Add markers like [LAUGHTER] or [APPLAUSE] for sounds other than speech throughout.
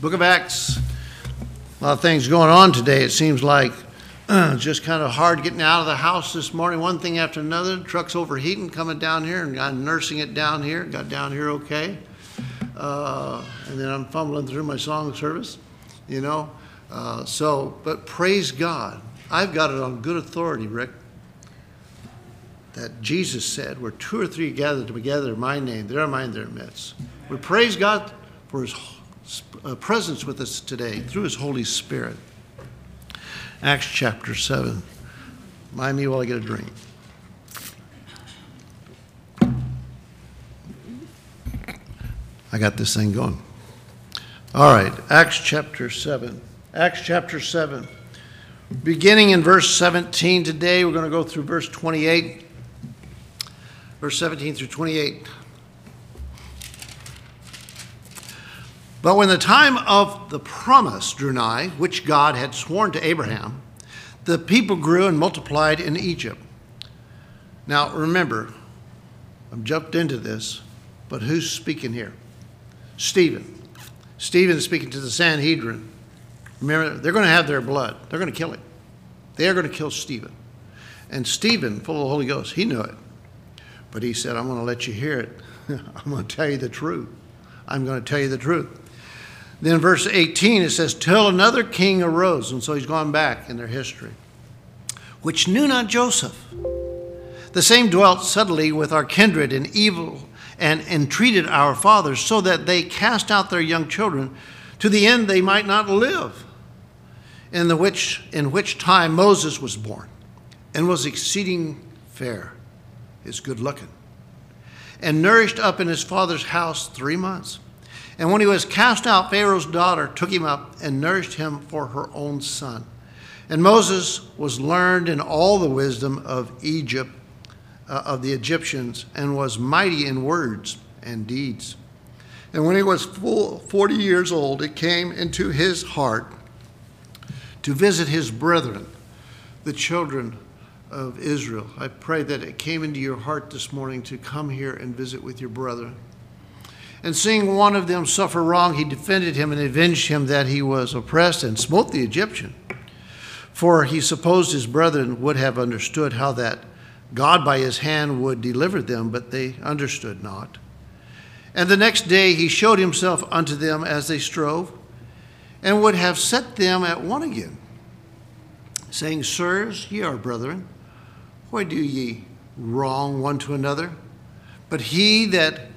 Book of Acts. A lot of things going on today. It seems like [CLEARS THROAT] just kind of hard getting out of the house this morning, one thing after another. Trucks overheating coming down here, and I'm nursing it down here. Got down here okay. Uh, and then I'm fumbling through my song service, you know. Uh, so, but praise God. I've got it on good authority, Rick, that Jesus said, where two or three gathered together in my name, there am I in their midst. We praise God for his uh, presence with us today through his Holy Spirit. Acts chapter 7. Mind me while I get a drink. I got this thing going. All right, Acts chapter 7. Acts chapter 7. Beginning in verse 17 today, we're going to go through verse 28. Verse 17 through 28. But when the time of the promise drew nigh, which God had sworn to Abraham, the people grew and multiplied in Egypt. Now remember, I've jumped into this, but who's speaking here? Stephen. Stephen is speaking to the Sanhedrin. Remember, they're going to have their blood. They're going to kill him. They are going to kill Stephen. And Stephen, full of the Holy Ghost, he knew it. But he said, I'm going to let you hear it. [LAUGHS] I'm going to tell you the truth. I'm going to tell you the truth. Then verse 18 it says, Till another king arose. And so he's gone back in their history, which knew not Joseph. The same dwelt subtly with our kindred in evil and entreated our fathers, so that they cast out their young children to the end they might not live. In the which in which time Moses was born, and was exceeding fair, is good looking, and nourished up in his father's house three months. And when he was cast out, Pharaoh's daughter took him up and nourished him for her own son. And Moses was learned in all the wisdom of Egypt, uh, of the Egyptians, and was mighty in words and deeds. And when he was full 40 years old, it came into his heart to visit his brethren, the children of Israel. I pray that it came into your heart this morning to come here and visit with your brethren. And seeing one of them suffer wrong, he defended him and avenged him that he was oppressed and smote the Egyptian. For he supposed his brethren would have understood how that God by his hand would deliver them, but they understood not. And the next day he showed himself unto them as they strove, and would have set them at one again, saying, Sirs, ye are brethren, why do ye wrong one to another? But he that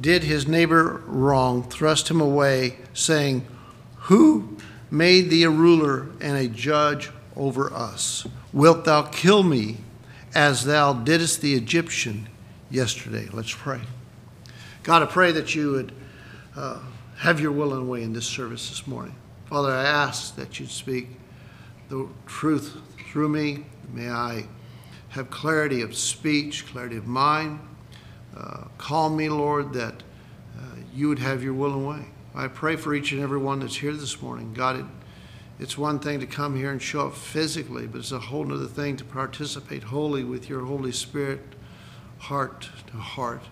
did his neighbor wrong, thrust him away, saying, Who made thee a ruler and a judge over us? Wilt thou kill me as thou didst the Egyptian yesterday? Let's pray. God, I pray that you would uh, have your will and way in this service this morning. Father, I ask that you'd speak the truth through me. May I have clarity of speech, clarity of mind uh, call me, Lord, that uh, you would have your will and way. I pray for each and every one that's here this morning. God, it, it's one thing to come here and show up physically, but it's a whole other thing to participate wholly with your Holy Spirit, heart to heart.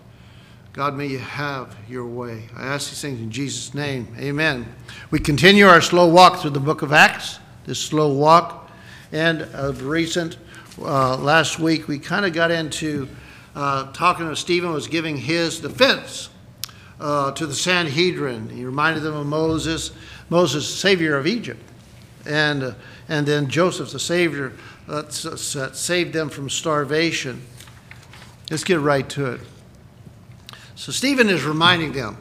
God, may you have your way. I ask these things in Jesus' name. Amen. We continue our slow walk through the book of Acts, this slow walk. And of recent, uh, last week, we kind of got into uh, talking to Stephen was giving his defense uh, to the Sanhedrin. He reminded them of Moses, Moses, savior of Egypt, and uh, and then Joseph, the savior that saved them from starvation. Let's get right to it. So Stephen is reminding them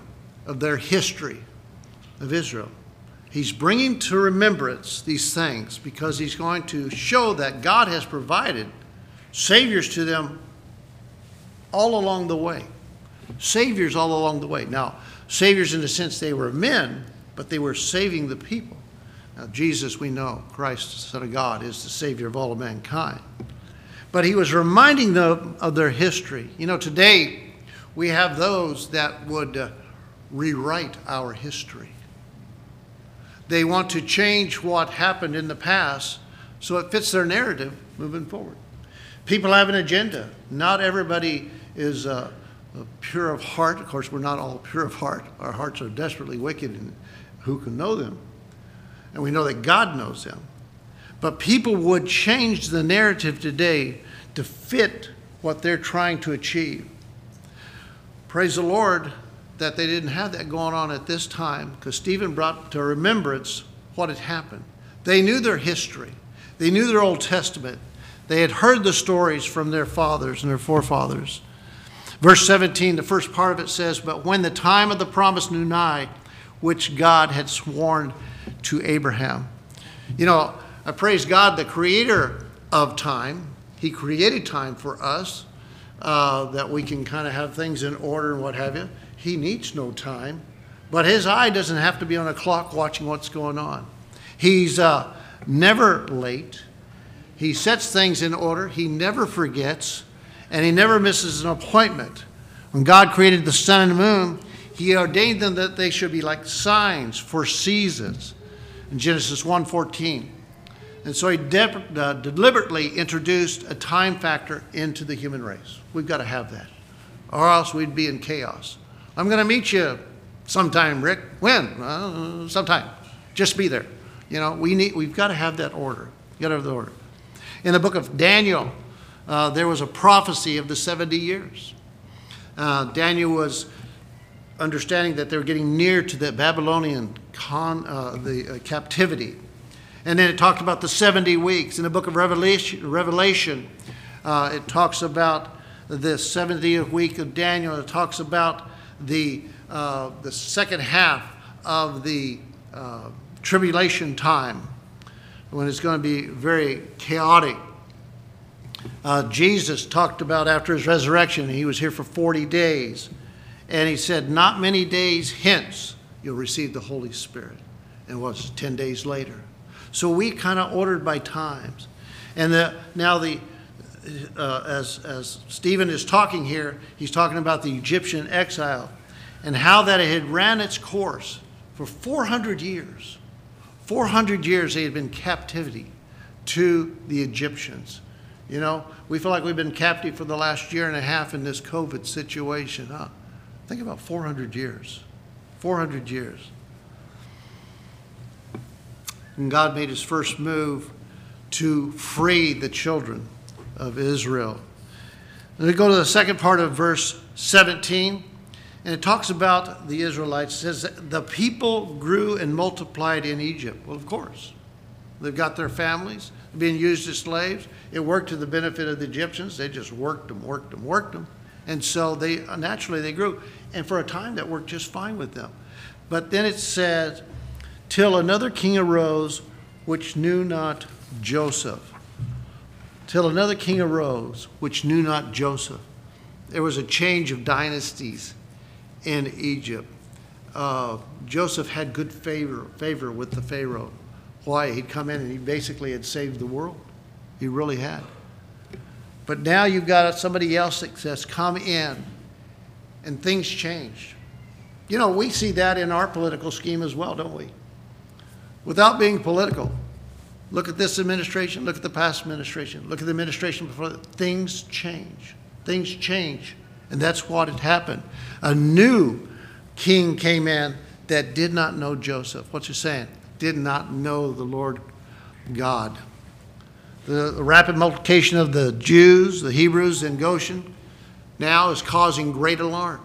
of their history of Israel. He's bringing to remembrance these things because he's going to show that God has provided saviors to them all along the way. Saviors all along the way. Now, saviors in the sense they were men, but they were saving the people. Now, Jesus, we know, Christ, the Son of God, is the Savior of all of mankind. But he was reminding them of their history. You know, today we have those that would uh, rewrite our history. They want to change what happened in the past so it fits their narrative moving forward. People have an agenda. Not everybody is uh, pure of heart. Of course, we're not all pure of heart. Our hearts are desperately wicked and who can know them? And we know that God knows them. But people would change the narrative today to fit what they're trying to achieve. Praise the Lord that they didn't have that going on at this time because Stephen brought to remembrance what had happened. They knew their history, they knew their Old Testament, they had heard the stories from their fathers and their forefathers. Verse 17, the first part of it says, But when the time of the promise knew nigh, which God had sworn to Abraham. You know, I praise God, the creator of time. He created time for us uh, that we can kind of have things in order and what have you. He needs no time, but his eye doesn't have to be on a clock watching what's going on. He's uh, never late. He sets things in order. He never forgets, and he never misses an appointment. When God created the sun and the moon, he ordained them that they should be like signs for seasons. In Genesis 1:14. And so he de- uh, deliberately introduced a time factor into the human race. We've got to have that, or else we'd be in chaos. I'm going to meet you sometime, Rick. When? Uh, sometime. Just be there. You know, we need, we've got to have that order. Got to have the order. In the book of Daniel, uh, there was a prophecy of the 70 years. Uh, Daniel was understanding that they were getting near to the Babylonian con, uh, the uh, captivity. And then it talked about the 70 weeks. In the book of Revelation, Revelation uh, it talks about the 70th week of Daniel. It talks about the, uh, the second half of the tribulation time when it's going to be very chaotic. Uh, Jesus talked about after his resurrection, he was here for 40 days. And he said, Not many days hence you'll receive the Holy Spirit. And it was 10 days later. So we kind of ordered by times. And the, now the uh, as, as Stephen is talking here, he's talking about the Egyptian exile and how that it had ran its course for 400 years. 400 years they had been captivity to the Egyptians. You know, we feel like we've been captive for the last year and a half in this COVID situation. Huh? Think about 400 years. 400 years. And God made his first move to free the children of Israel. And we go to the second part of verse 17, and it talks about the Israelites. It says, The people grew and multiplied in Egypt. Well, of course. They've got their families being used as slaves. It worked to the benefit of the Egyptians. They just worked them, worked them, worked them. And so they naturally they grew. And for a time that worked just fine with them. But then it says, till another king arose which knew not Joseph. Till another king arose which knew not Joseph. There was a change of dynasties in Egypt. Uh, Joseph had good favor, favor with the Pharaoh. Why? He'd come in and he basically had saved the world. He really had. But now you've got somebody else that's come in and things change. You know, we see that in our political scheme as well, don't we? Without being political, look at this administration, look at the past administration, look at the administration before. Things change. Things change. And that's what had happened. A new king came in that did not know Joseph. What's he saying? Did not know the Lord God. The, rapid multiplication of the Jews, the Hebrews in Goshen, now is causing great alarm.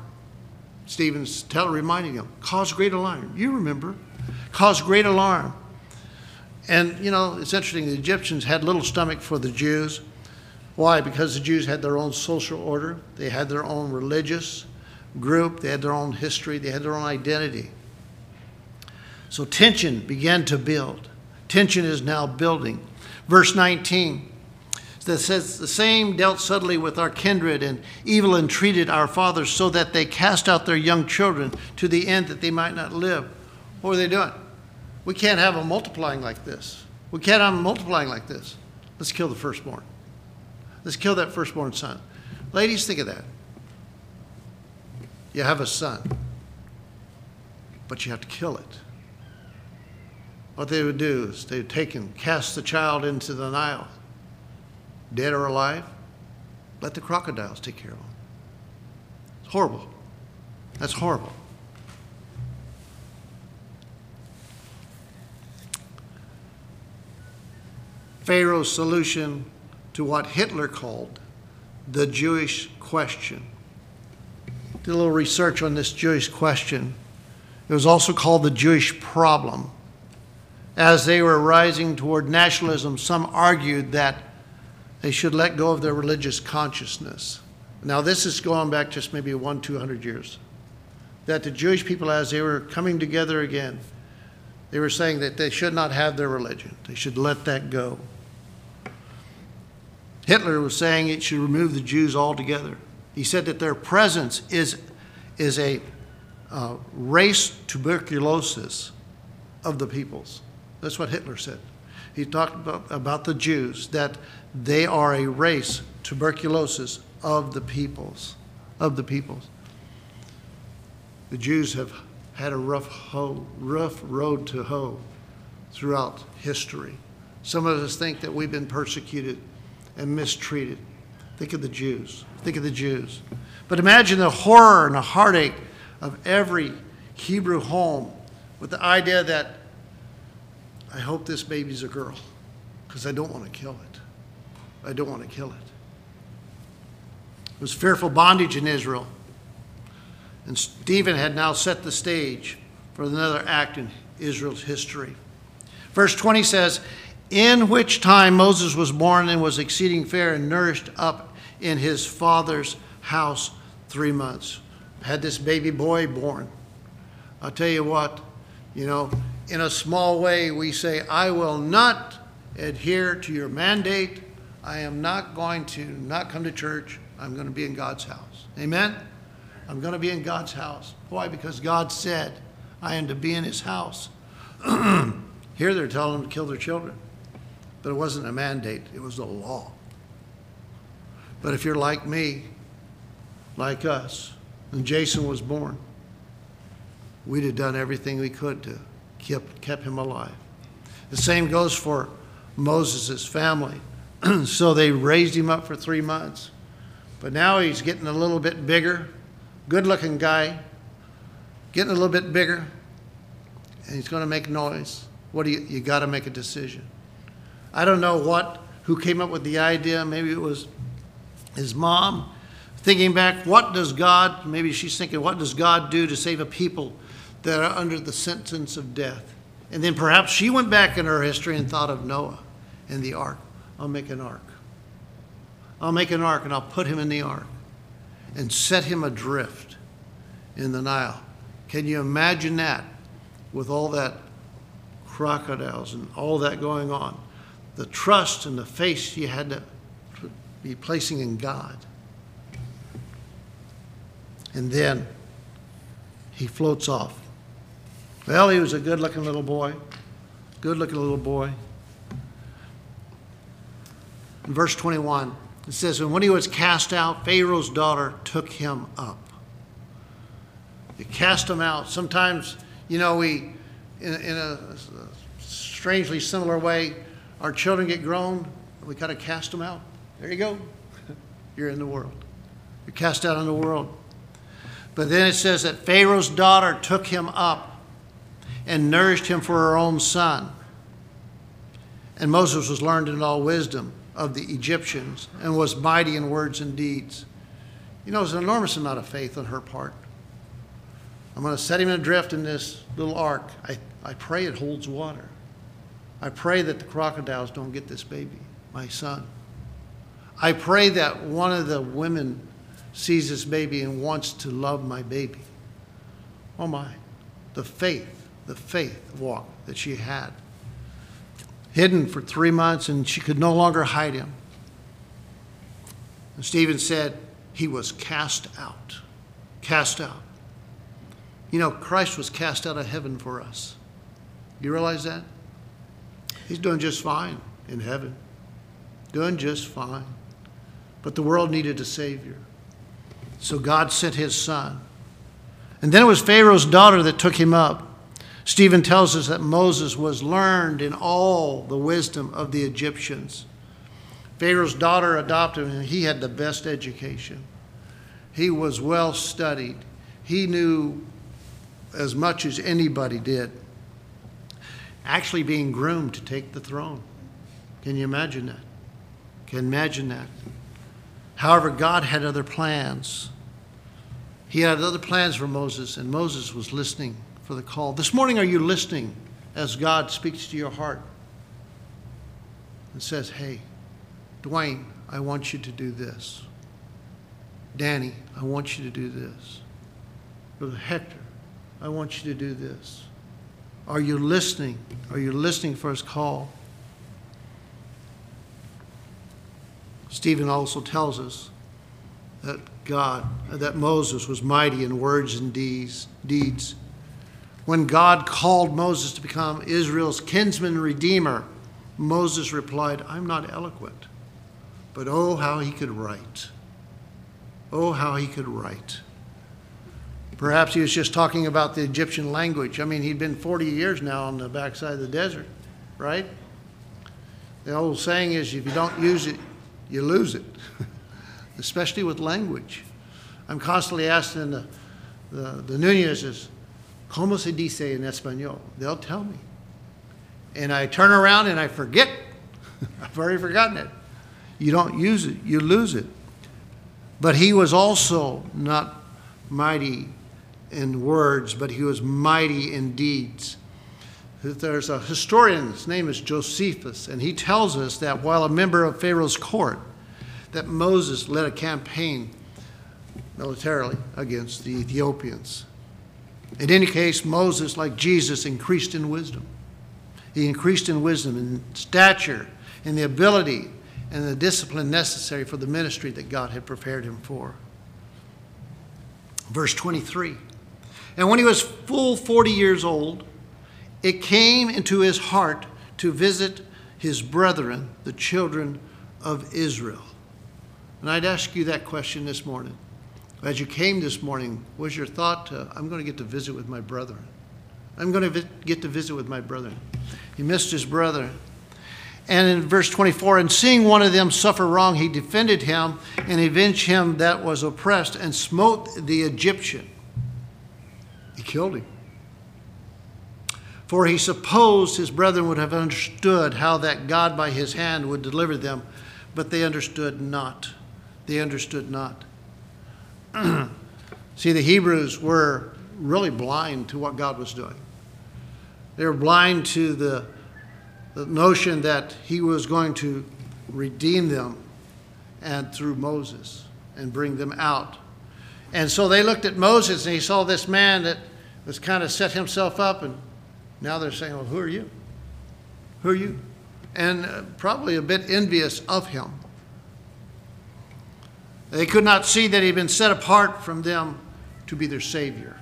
Stephen's tell, reminding them, cause great alarm. You remember, cause great alarm. And, you know, it's interesting, the Egyptians had little stomach for the Jews. Why? Because the Jews had their own social order, they had their own religious group, they had their own history, they had their own identity. So tension began to build. Tension is now building. Verse 19 that says, The same dealt subtly with our kindred and evil entreated our fathers, so that they cast out their young children to the end that they might not live. What are they doing? We can't have them multiplying like this. We can't have them multiplying like this. Let's kill the firstborn. Let's kill that firstborn son. Ladies, think of that. You have a son, but you have to kill it what they would do is they would take and cast the child into the Nile, dead or alive. Let the crocodiles take care of him. It's horrible. That's horrible. Pharaoh's solution to what Hitler called the Jewish question. Did a little research on this Jewish question. It was also called the Jewish problem. As they were rising toward nationalism, some argued that they should let go of their religious consciousness. Now, this is going back just maybe one, two hundred years. That the Jewish people, as they were coming together again, they were saying that they should not have their religion. They should let that go. Hitler was saying it should remove the Jews altogether. He said that their presence is, is a uh, race tuberculosis of the peoples. That's what Hitler said. He talked about, about the Jews, that they are a race tuberculosis of the peoples, of the peoples. The Jews have had a rough, hoe, rough road to hoe throughout history. Some of us think that we've been persecuted and mistreated. Think of the Jews. Think of the Jews. But imagine the horror and the heartache of every Hebrew home with the idea that I hope this baby's a girl because I don't want to kill it. I don't want to kill it. It was fearful bondage in Israel. And Stephen had now set the stage for another act in Israel's history. Verse 20 says, In which time Moses was born and was exceeding fair and nourished up in his father's house three months. Had this baby boy born. I'll tell you what, you know, in a small way, we say, I will not adhere to your mandate. I am not going to not come to church. I'm going to be in God's house. Amen? I'm going to be in God's house. Why? Because God said, I am to be in his house. [CLEARS THROAT] Here they're telling them to kill their children. But it wasn't a mandate, it was a law. But if you're like me, like us, and Jason was born, we'd have done everything we could to keep kept him alive. The same goes for Moses' family. [CLEARS THROAT] so they raised him up for three months. But now he's getting a little bit bigger good looking guy, getting a little bit bigger, and he's going to make noise. What do you, you got to make a decision. I don't know what, who came up with the idea. Maybe it was his mom. Thinking back, what does God, maybe she's thinking, what does God do to save a people that are under the sentence of death? And then perhaps she went back in her history and thought of Noah and the ark. I'll make an ark. I'll make an ark and I'll put him in the ark and set him adrift in the Nile. Can you imagine that with all that crocodiles and all that going on? The trust and the faith you had to be placing in God. And then he floats off. Well, he was a good looking little boy. Good looking little boy. In verse 21, it says, And when he was cast out, Pharaoh's daughter took him up. You cast him out. Sometimes, you know, we, in, in a strangely similar way, our children get grown, we kind of cast them out. There you go. [LAUGHS] You're in the world. You're cast out in the world. But then it says that Pharaoh's daughter took him up and nourished him for her own son. And Moses was learned in all wisdom of the Egyptians and was mighty in words and deeds. You know, there's an enormous amount of faith on her part. I'm going to set him adrift in this little ark. I, I pray it holds water. I pray that the crocodiles don't get this baby, my son. I pray that one of the women sees this baby and wants to love my baby. Oh my, the faith, the faith walk that she had hidden for three months, and she could no longer hide him. And Stephen said, He was cast out. Cast out. You know, Christ was cast out of heaven for us. You realize that? He's doing just fine in heaven. Doing just fine. But the world needed a Savior. So God sent His Son. And then it was Pharaoh's daughter that took him up. Stephen tells us that Moses was learned in all the wisdom of the Egyptians. Pharaoh's daughter adopted him. And he had the best education. He was well studied. He knew as much as anybody did. Actually, being groomed to take the throne. Can you imagine that? Can you imagine that? However, God had other plans. He had other plans for Moses, and Moses was listening for the call. This morning, are you listening as God speaks to your heart and says, Hey, Dwayne, I want you to do this. Danny, I want you to do this. Brother Hector, I want you to do this. Are you listening? Are you listening for his call? Stephen also tells us that God, that Moses was mighty in words and deeds. deeds. When God called Moses to become Israel's kinsman redeemer, Moses replied, I'm not eloquent, but oh, how he could write. Oh, how he could write. Perhaps he was just talking about the Egyptian language. I mean, he'd been 40 years now on the backside of the desert, right? The old saying is if you don't use it, you lose it, [LAUGHS] especially with language. I'm constantly asking the, the, the Nunezes, ¿Cómo se dice en español? They'll tell me. And I turn around and I forget. [LAUGHS] I've already forgotten it. You don't use it, you lose it. But he was also not mighty in words, but he was mighty in deeds. There's a historian, his name is Josephus, and he tells us that while a member of Pharaoh's court, that Moses led a campaign militarily against the Ethiopians. In any case, Moses, like Jesus, increased in wisdom. He increased in wisdom and stature and the ability and the discipline necessary for the ministry that God had prepared him for. Verse 23 And when he was full 40 years old, it came into his heart to visit his brethren, the children of Israel. And I'd ask you that question this morning. As you came this morning, was your thought, to, I'm going to get to visit with my brethren? I'm going to get to visit with my brethren. He missed his brother. And in verse 24, and seeing one of them suffer wrong, he defended him and avenged him that was oppressed and smote the Egyptian. He killed him. For he supposed his brethren would have understood how that God by his hand would deliver them, but they understood not. They understood not. [CLEARS THROAT] See, the Hebrews were really blind to what God was doing. They were blind to the, the notion that he was going to redeem them and through Moses and bring them out. And so they looked at Moses and he saw this man that was kind of set himself up and now they're saying, well, who are you? Who are you? And uh, probably a bit envious of him. They could not see that he'd been set apart from them to be their Savior.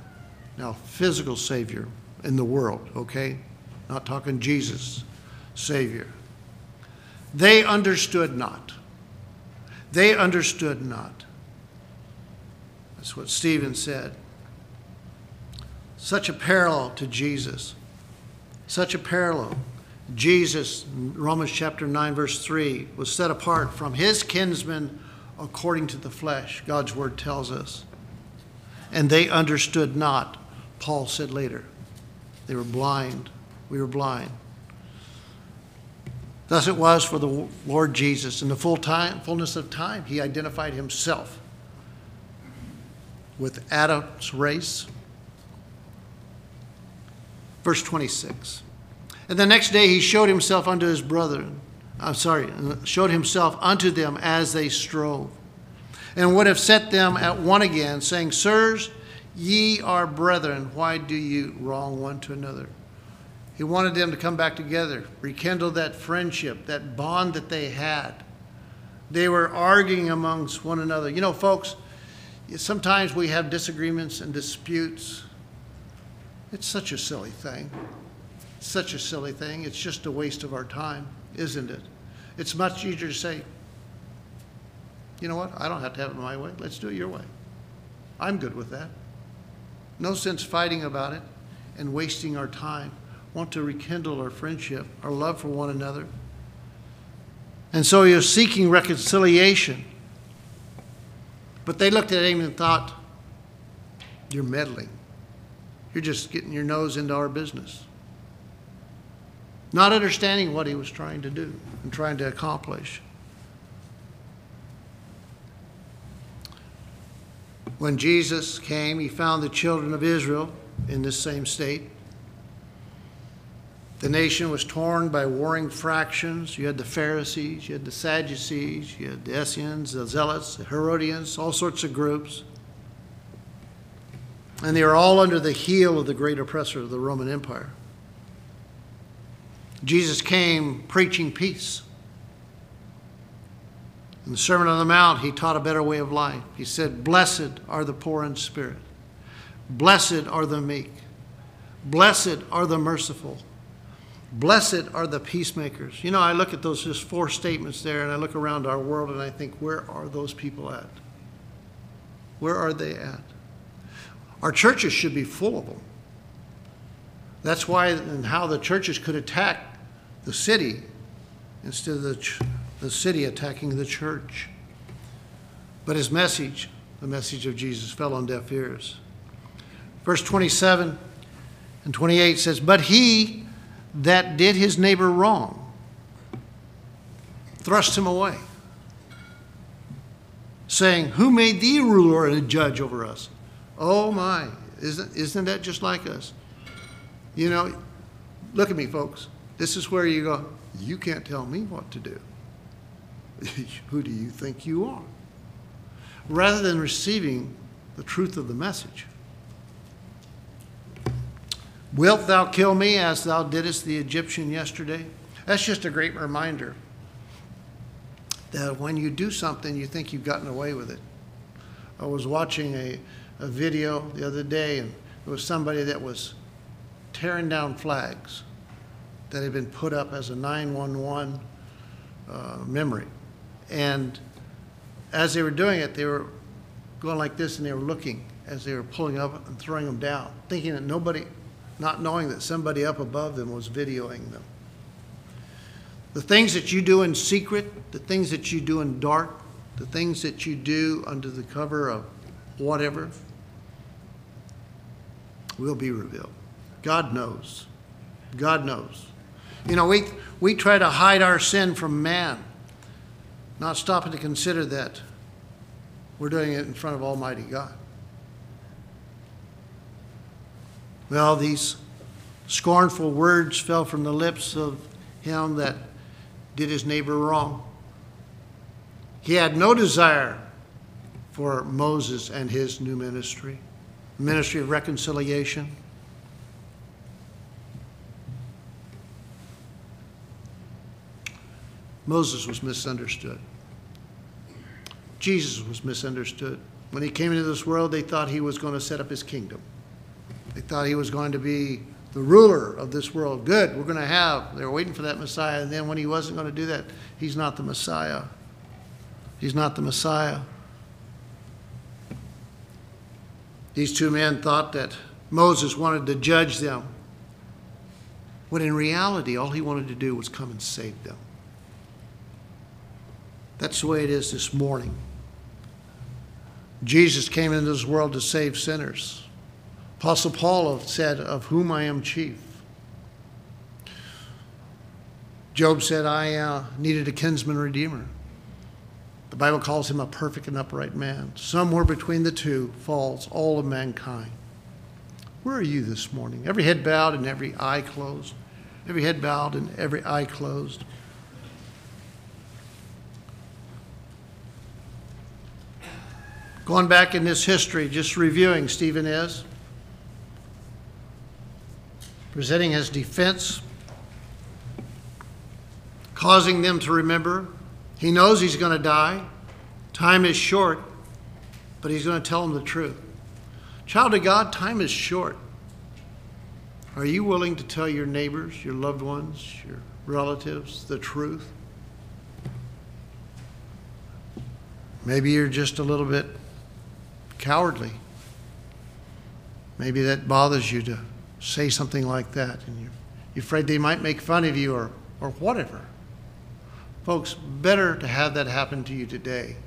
Now, physical Savior in the world, okay? Not talking Jesus, Savior. They understood not. They understood not. That's what Stephen said. Such a parallel to Jesus. Such a parallel. Jesus, Romans chapter 9, verse 3, was set apart from his kinsmen according to the flesh, God's word tells us. And they understood not, Paul said later. They were blind. We were blind. Thus it was for the Lord Jesus. In the full time, fullness of time, he identified himself with Adam's race. Verse 26. And the next day he showed himself unto his brethren. I'm sorry, showed himself unto them as they strove, and would have set them at one again, saying, Sirs, ye are brethren, why do you wrong one to another? He wanted them to come back together, rekindle that friendship, that bond that they had. They were arguing amongst one another. You know, folks, sometimes we have disagreements and disputes. It's such a silly thing. Such a silly thing. It's just a waste of our time, isn't it? It's much easier to say, you know what? I don't have to have it my way. Let's do it your way. I'm good with that. No sense fighting about it and wasting our time want to rekindle our friendship, our love for one another. And so was seeking reconciliation. But they looked at him and thought, You're meddling. You're just getting your nose into our business. Not understanding what he was trying to do and trying to accomplish. When Jesus came, he found the children of Israel in this same state. The nation was torn by warring fractions. You had the Pharisees, you had the Sadducees, you had the Essenes, the Zealots, the Herodians, all sorts of groups. And they were all under the heel of the great oppressor of the Roman Empire. Jesus came preaching peace. In the Sermon on the Mount, he taught a better way of life. He said, Blessed are the poor in spirit, blessed are the meek, blessed are the merciful, blessed are the peacemakers. You know, I look at those just four statements there, and I look around our world and I think, where are those people at? Where are they at? Our churches should be full of them. That's why and how the churches could attack the city instead of the, ch- the city attacking the church. But his message, the message of Jesus, fell on deaf ears. Verse 27 and 28 says, But he that did his neighbor wrong thrust him away, saying, Who made thee ruler and judge over us? Oh my, isn't, isn't that just like us? You know, look at me, folks. This is where you go, you can't tell me what to do. [LAUGHS] Who do you think you are? Rather than receiving the truth of the message. Wilt thou kill me as thou didst the Egyptian yesterday? That's just a great reminder that when you do something, you think you've gotten away with it. I was watching a, a video the other day, and it was somebody that was tearing down flags that had been put up as a 911 uh, memory. And as they were doing it, they were going like this and they were looking as they were pulling up and throwing them down, thinking that nobody, not knowing that somebody up above them was videoing them. The things that you do in secret, the things that you do in dark, the things that you do under the cover of whatever will be revealed. God knows. God knows. You know, we, we try to hide our sin from man, not stopping to consider that we're doing it in front of Almighty God. Well, these scornful words fell from the lips of him that did his neighbor wrong. He had no desire for Moses and his new ministry, ministry of reconciliation. Moses was misunderstood. Jesus was misunderstood. When he came into this world, they thought he was going to set up his kingdom. They thought he was going to be the ruler of this world. Good, we're going to have. They were waiting for that Messiah. And then when he wasn't going to do that, he's not the Messiah. He's not the Messiah. These two men thought that Moses wanted to judge them, when in reality, all he wanted to do was come and save them. That's the way it is this morning. Jesus came into this world to save sinners. Apostle Paul said, Of whom I am chief. Job said, I uh, needed a kinsman redeemer. The Bible calls him a perfect and upright man. Somewhere between the two falls all of mankind. Where are you this morning? Every head bowed and every eye closed. Every head bowed and every eye closed. Going back in this history, just reviewing, Stephen is presenting his defense, causing them to remember. He knows he's going to die. Time is short, but he's going to tell them the truth. Child of God, time is short. Are you willing to tell your neighbors, your loved ones, your relatives the truth? Maybe you're just a little bit cowardly. Maybe that bothers you to say something like that, and you're, afraid they might make fun of you or, or whatever. Folks, better to have that happen to you today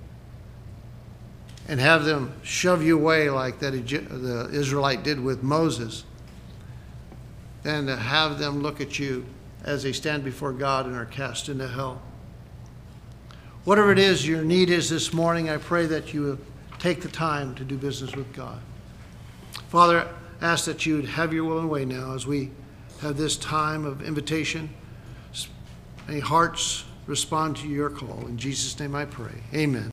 and have them shove you away like that the Israelite did with Moses than to have them look at you as they stand before God and are cast into hell. Whatever it is your need is this morning, I pray that you take the time to do business with God. Father, ask that you would have your will and way now as we have this time of invitation. May hearts respond to your call. In Jesus' name I pray. Amen.